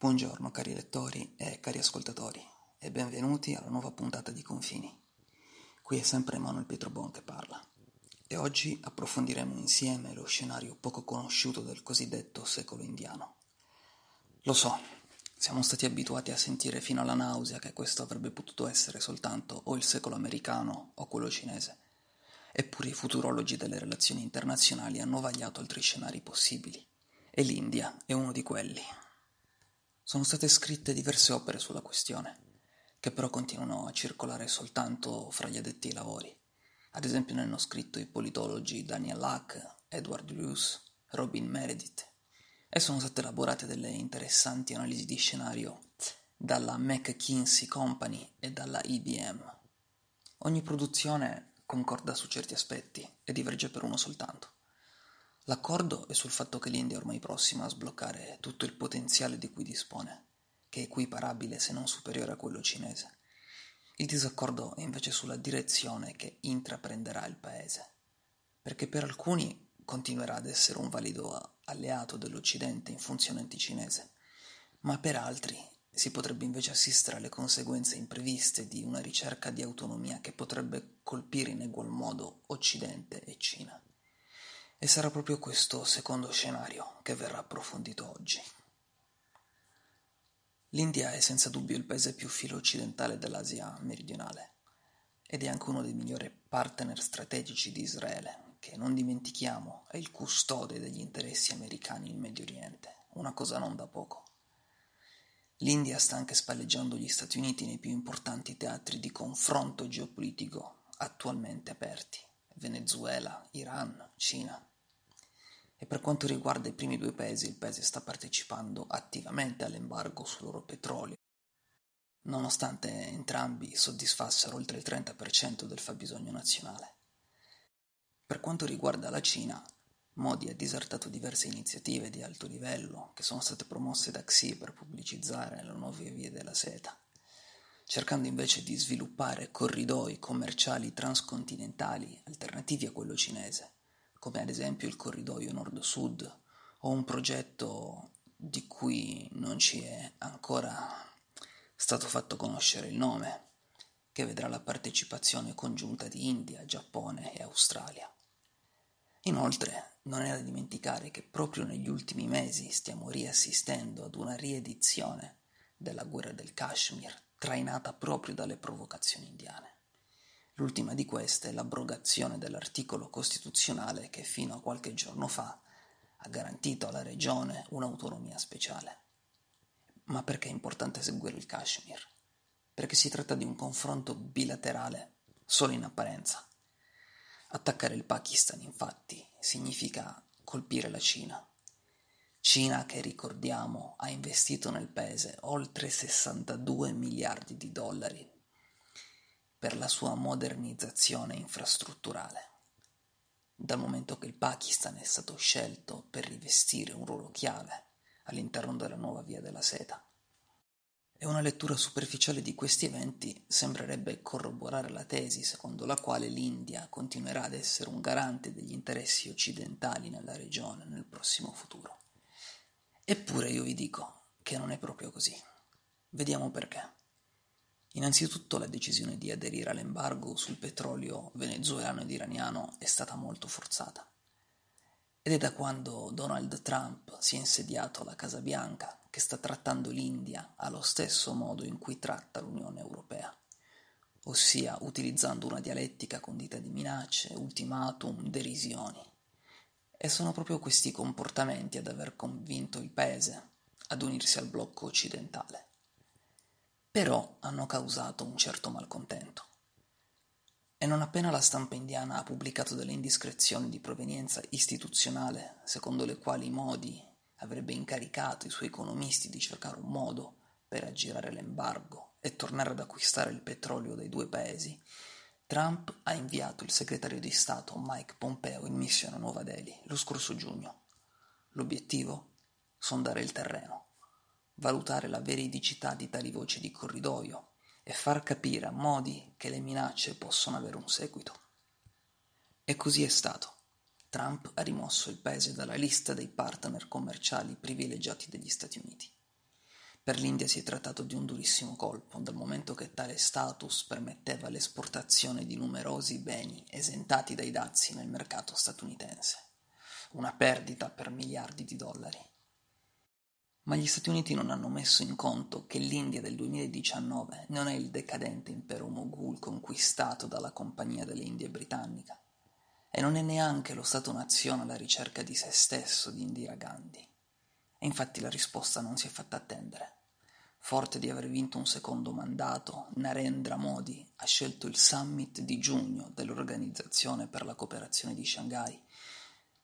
Buongiorno cari lettori e cari ascoltatori e benvenuti alla nuova puntata di Confini. Qui è sempre Emanuele Pietrobon che parla e oggi approfondiremo insieme lo scenario poco conosciuto del cosiddetto secolo indiano. Lo so, siamo stati abituati a sentire fino alla nausea che questo avrebbe potuto essere soltanto o il secolo americano o quello cinese. Eppure i futurologi delle relazioni internazionali hanno vagliato altri scenari possibili, e l'India è uno di quelli. Sono state scritte diverse opere sulla questione, che però continuano a circolare soltanto fra gli addetti ai lavori. Ad esempio ne hanno scritto i politologi Daniel Lack, Edward Luce, Robin Meredith e sono state elaborate delle interessanti analisi di scenario dalla McKinsey Company e dalla IBM. Ogni produzione concorda su certi aspetti e diverge per uno soltanto. L'accordo è sul fatto che l'India è ormai prossima a sbloccare tutto il potenziale di cui dispone, che è equiparabile se non superiore a quello cinese. Il disaccordo è invece sulla direzione che intraprenderà il paese, perché per alcuni continuerà ad essere un valido alleato dell'Occidente in funzione anticinese, ma per altri si potrebbe invece assistere alle conseguenze impreviste di una ricerca di autonomia che potrebbe colpire in egual modo Occidente e Cina. E sarà proprio questo secondo scenario che verrà approfondito oggi. L'India è senza dubbio il paese più filo-occidentale dell'Asia meridionale ed è anche uno dei migliori partner strategici di Israele, che, non dimentichiamo, è il custode degli interessi americani in Medio Oriente, una cosa non da poco. L'India sta anche spalleggiando gli Stati Uniti nei più importanti teatri di confronto geopolitico attualmente aperti, Venezuela, Iran, Cina. E per quanto riguarda i primi due paesi, il paese sta partecipando attivamente all'embargo sul loro petrolio, nonostante entrambi soddisfassero oltre il 30% del fabbisogno nazionale. Per quanto riguarda la Cina, Modi ha disertato diverse iniziative di alto livello che sono state promosse da Xi per pubblicizzare le nuove vie della seta, cercando invece di sviluppare corridoi commerciali transcontinentali alternativi a quello cinese, come ad esempio il corridoio nord-sud o un progetto di cui non ci è ancora stato fatto conoscere il nome, che vedrà la partecipazione congiunta di India, Giappone e Australia. Inoltre, non è da dimenticare che proprio negli ultimi mesi stiamo riassistendo ad una riedizione della guerra del Kashmir, trainata proprio dalle provocazioni indiane. L'ultima di queste è l'abrogazione dell'articolo costituzionale che fino a qualche giorno fa ha garantito alla regione un'autonomia speciale. Ma perché è importante seguire il Kashmir? Perché si tratta di un confronto bilaterale, solo in apparenza Attaccare il Pakistan, infatti, significa colpire la Cina. Cina che, ricordiamo, ha investito nel paese oltre 62 miliardi di dollari per la sua modernizzazione infrastrutturale. Dal momento che il Pakistan è stato scelto per rivestire un ruolo chiave all'interno della nuova via della seta. E una lettura superficiale di questi eventi sembrerebbe corroborare la tesi secondo la quale l'India continuerà ad essere un garante degli interessi occidentali nella regione nel prossimo futuro. Eppure io vi dico che non è proprio così. Vediamo perché. Innanzitutto la decisione di aderire all'embargo sul petrolio venezuelano ed iraniano è stata molto forzata. Ed è da quando Donald Trump si è insediato alla Casa Bianca che sta trattando l'India allo stesso modo in cui tratta l'Unione Europea, ossia utilizzando una dialettica condita di minacce, ultimatum, derisioni. E sono proprio questi comportamenti ad aver convinto il paese ad unirsi al blocco occidentale. Però hanno causato un certo malcontento. E non appena la stampa indiana ha pubblicato delle indiscrezioni di provenienza istituzionale, secondo le quali Modi avrebbe incaricato i suoi economisti di cercare un modo per aggirare l'embargo e tornare ad acquistare il petrolio dai due paesi, Trump ha inviato il segretario di Stato Mike Pompeo in missione a Nuova Delhi lo scorso giugno. L'obiettivo? Sondare il terreno, valutare la veridicità di tali voci di corridoio e far capire a Modi che le minacce possono avere un seguito. E così è stato. Trump ha rimosso il paese dalla lista dei partner commerciali privilegiati degli Stati Uniti. Per l'India si è trattato di un durissimo colpo, dal momento che tale status permetteva l'esportazione di numerosi beni esentati dai dazi nel mercato statunitense, una perdita per miliardi di dollari. Ma gli Stati Uniti non hanno messo in conto che l'India del 2019 non è il decadente impero Moghul conquistato dalla Compagnia delle Indie britannica, e non è neanche lo Stato-nazione alla ricerca di se stesso di Indira Gandhi. E infatti la risposta non si è fatta attendere. Forte di aver vinto un secondo mandato, Narendra Modi ha scelto il summit di giugno dell'Organizzazione per la cooperazione di Shanghai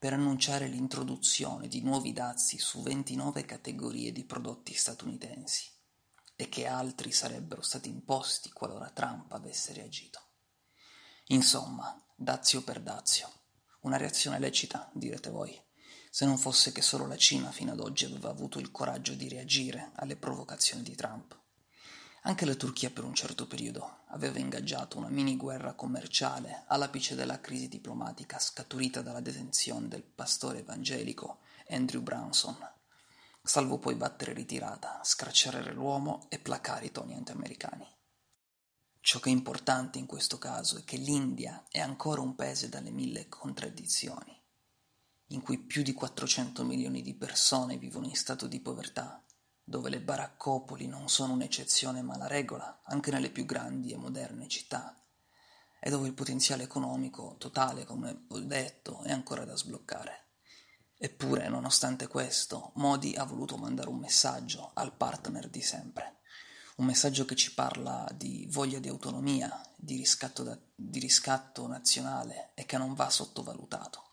per annunciare l'introduzione di nuovi dazi su 29 categorie di prodotti statunitensi e che altri sarebbero stati imposti qualora Trump avesse reagito. Insomma, dazio per dazio. Una reazione lecita, direte voi se non fosse che solo la Cina fino ad oggi aveva avuto il coraggio di reagire alle provocazioni di Trump. Anche la Turchia per un certo periodo aveva ingaggiato una mini guerra commerciale all'apice della crisi diplomatica scaturita dalla detenzione del pastore evangelico Andrew Branson, salvo poi battere ritirata, scarcerare l'uomo e placare i toni anti-americani. Ciò che è importante in questo caso è che l'India è ancora un paese dalle mille contraddizioni in cui più di 400 milioni di persone vivono in stato di povertà, dove le baraccopoli non sono un'eccezione ma la regola, anche nelle più grandi e moderne città, e dove il potenziale economico totale, come ho detto, è ancora da sbloccare. Eppure, nonostante questo, Modi ha voluto mandare un messaggio al partner di sempre, un messaggio che ci parla di voglia di autonomia, di riscatto, da, di riscatto nazionale e che non va sottovalutato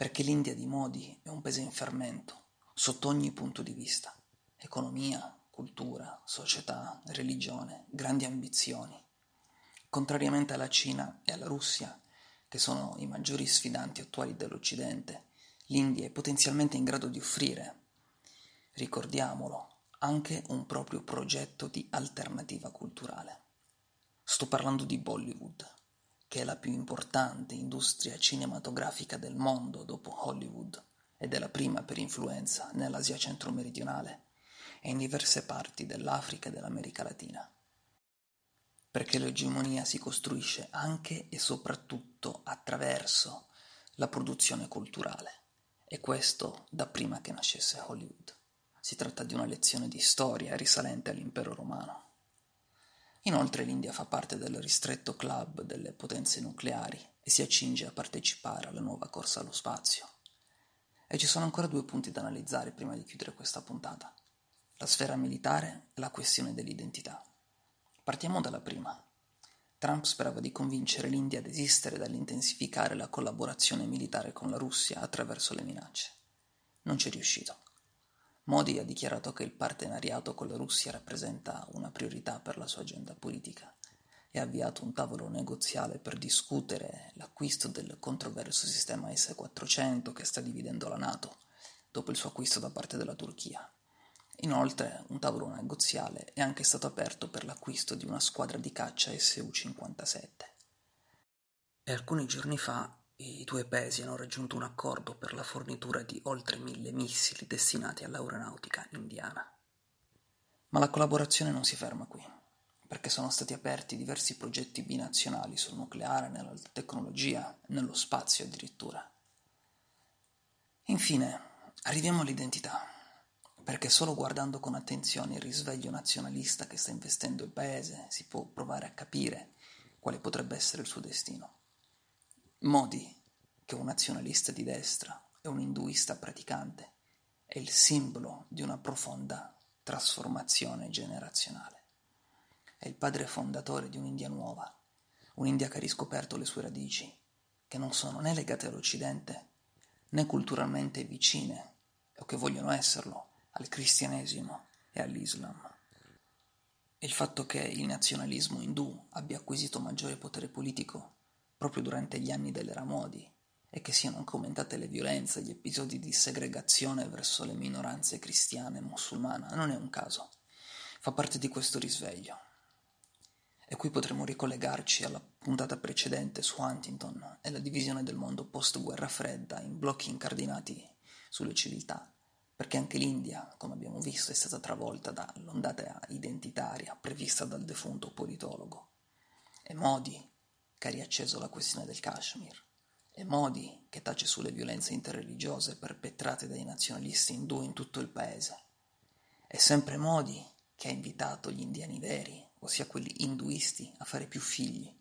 perché l'India di Modi è un paese in fermento, sotto ogni punto di vista. Economia, cultura, società, religione, grandi ambizioni. Contrariamente alla Cina e alla Russia, che sono i maggiori sfidanti attuali dell'Occidente, l'India è potenzialmente in grado di offrire, ricordiamolo, anche un proprio progetto di alternativa culturale. Sto parlando di Bollywood che è la più importante industria cinematografica del mondo dopo Hollywood ed è la prima per influenza nell'Asia centro-meridionale e in diverse parti dell'Africa e dell'America Latina. Perché l'egemonia si costruisce anche e soprattutto attraverso la produzione culturale, e questo da prima che nascesse Hollywood. Si tratta di una lezione di storia risalente all'impero romano. Inoltre l'India fa parte del ristretto club delle potenze nucleari e si accinge a partecipare alla nuova corsa allo spazio. E ci sono ancora due punti da analizzare prima di chiudere questa puntata. La sfera militare e la questione dell'identità. Partiamo dalla prima. Trump sperava di convincere l'India a desistere dall'intensificare la collaborazione militare con la Russia attraverso le minacce. Non ci è riuscito. Modi ha dichiarato che il partenariato con la Russia rappresenta una priorità per la sua agenda politica e ha avviato un tavolo negoziale per discutere l'acquisto del controverso sistema S-400 che sta dividendo la Nato dopo il suo acquisto da parte della Turchia. Inoltre, un tavolo negoziale è anche stato aperto per l'acquisto di una squadra di caccia Su-57. E alcuni giorni fa i due paesi hanno raggiunto un accordo per la fornitura di oltre mille missili destinati all'aeronautica indiana. Ma la collaborazione non si ferma qui, perché sono stati aperti diversi progetti binazionali sul nucleare, nella tecnologia, nello spazio addirittura. Infine, arriviamo all'identità, perché solo guardando con attenzione il risveglio nazionalista che sta investendo il paese si può provare a capire quale potrebbe essere il suo destino. Modi, che è un nazionalista di destra e un induista praticante, è il simbolo di una profonda trasformazione generazionale. È il padre fondatore di un'India nuova, un'India che ha riscoperto le sue radici, che non sono né legate all'Occidente né culturalmente vicine o che vogliono esserlo, al cristianesimo e all'Islam. Il fatto che il nazionalismo indù abbia acquisito maggiore potere politico proprio durante gli anni dell'era Modi e che siano aumentate le violenze e gli episodi di segregazione verso le minoranze cristiane e musulmana non è un caso, fa parte di questo risveglio. E qui potremo ricollegarci alla puntata precedente su Huntington e la divisione del mondo post-guerra fredda in blocchi incardinati sulle civiltà, perché anche l'India, come abbiamo visto, è stata travolta dall'ondata identitaria prevista dal defunto politologo. E Modi, che ha riacceso la questione del Kashmir, e Modi, che tace sulle violenze interreligiose perpetrate dai nazionalisti indù in tutto il paese. È sempre Modi che ha invitato gli indiani veri, ossia quelli induisti, a fare più figli,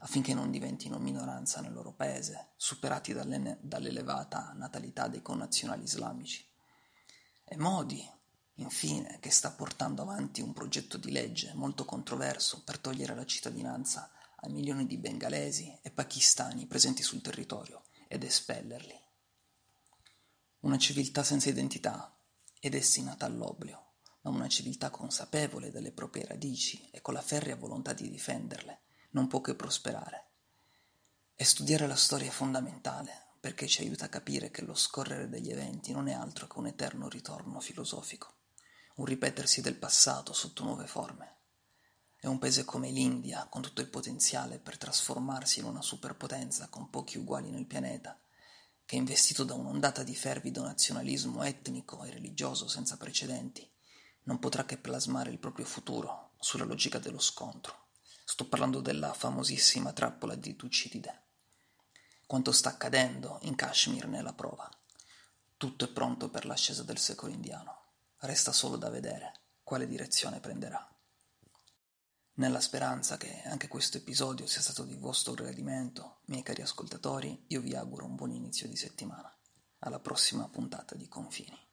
affinché non diventino minoranza nel loro paese, superati dall'elevata natalità dei connazionali islamici. E Modi, infine, che sta portando avanti un progetto di legge molto controverso per togliere la cittadinanza a milioni di bengalesi e pakistani presenti sul territorio ed espellerli. Una civiltà senza identità è destinata all'oblio ma una civiltà consapevole delle proprie radici e con la ferrea volontà di difenderle non può che prosperare. E studiare la storia è fondamentale perché ci aiuta a capire che lo scorrere degli eventi non è altro che un eterno ritorno filosofico, un ripetersi del passato sotto nuove forme. È un paese come l'India, con tutto il potenziale per trasformarsi in una superpotenza con pochi uguali nel pianeta, che è investito da un'ondata di fervido nazionalismo etnico e religioso senza precedenti, non potrà che plasmare il proprio futuro sulla logica dello scontro. Sto parlando della famosissima trappola di Tucidide. Quanto sta accadendo in Kashmir nella prova. Tutto è pronto per l'ascesa del secolo indiano. Resta solo da vedere quale direzione prenderà. Nella speranza che anche questo episodio sia stato di vostro gradimento, miei cari ascoltatori, io vi auguro un buon inizio di settimana. Alla prossima puntata di Confini.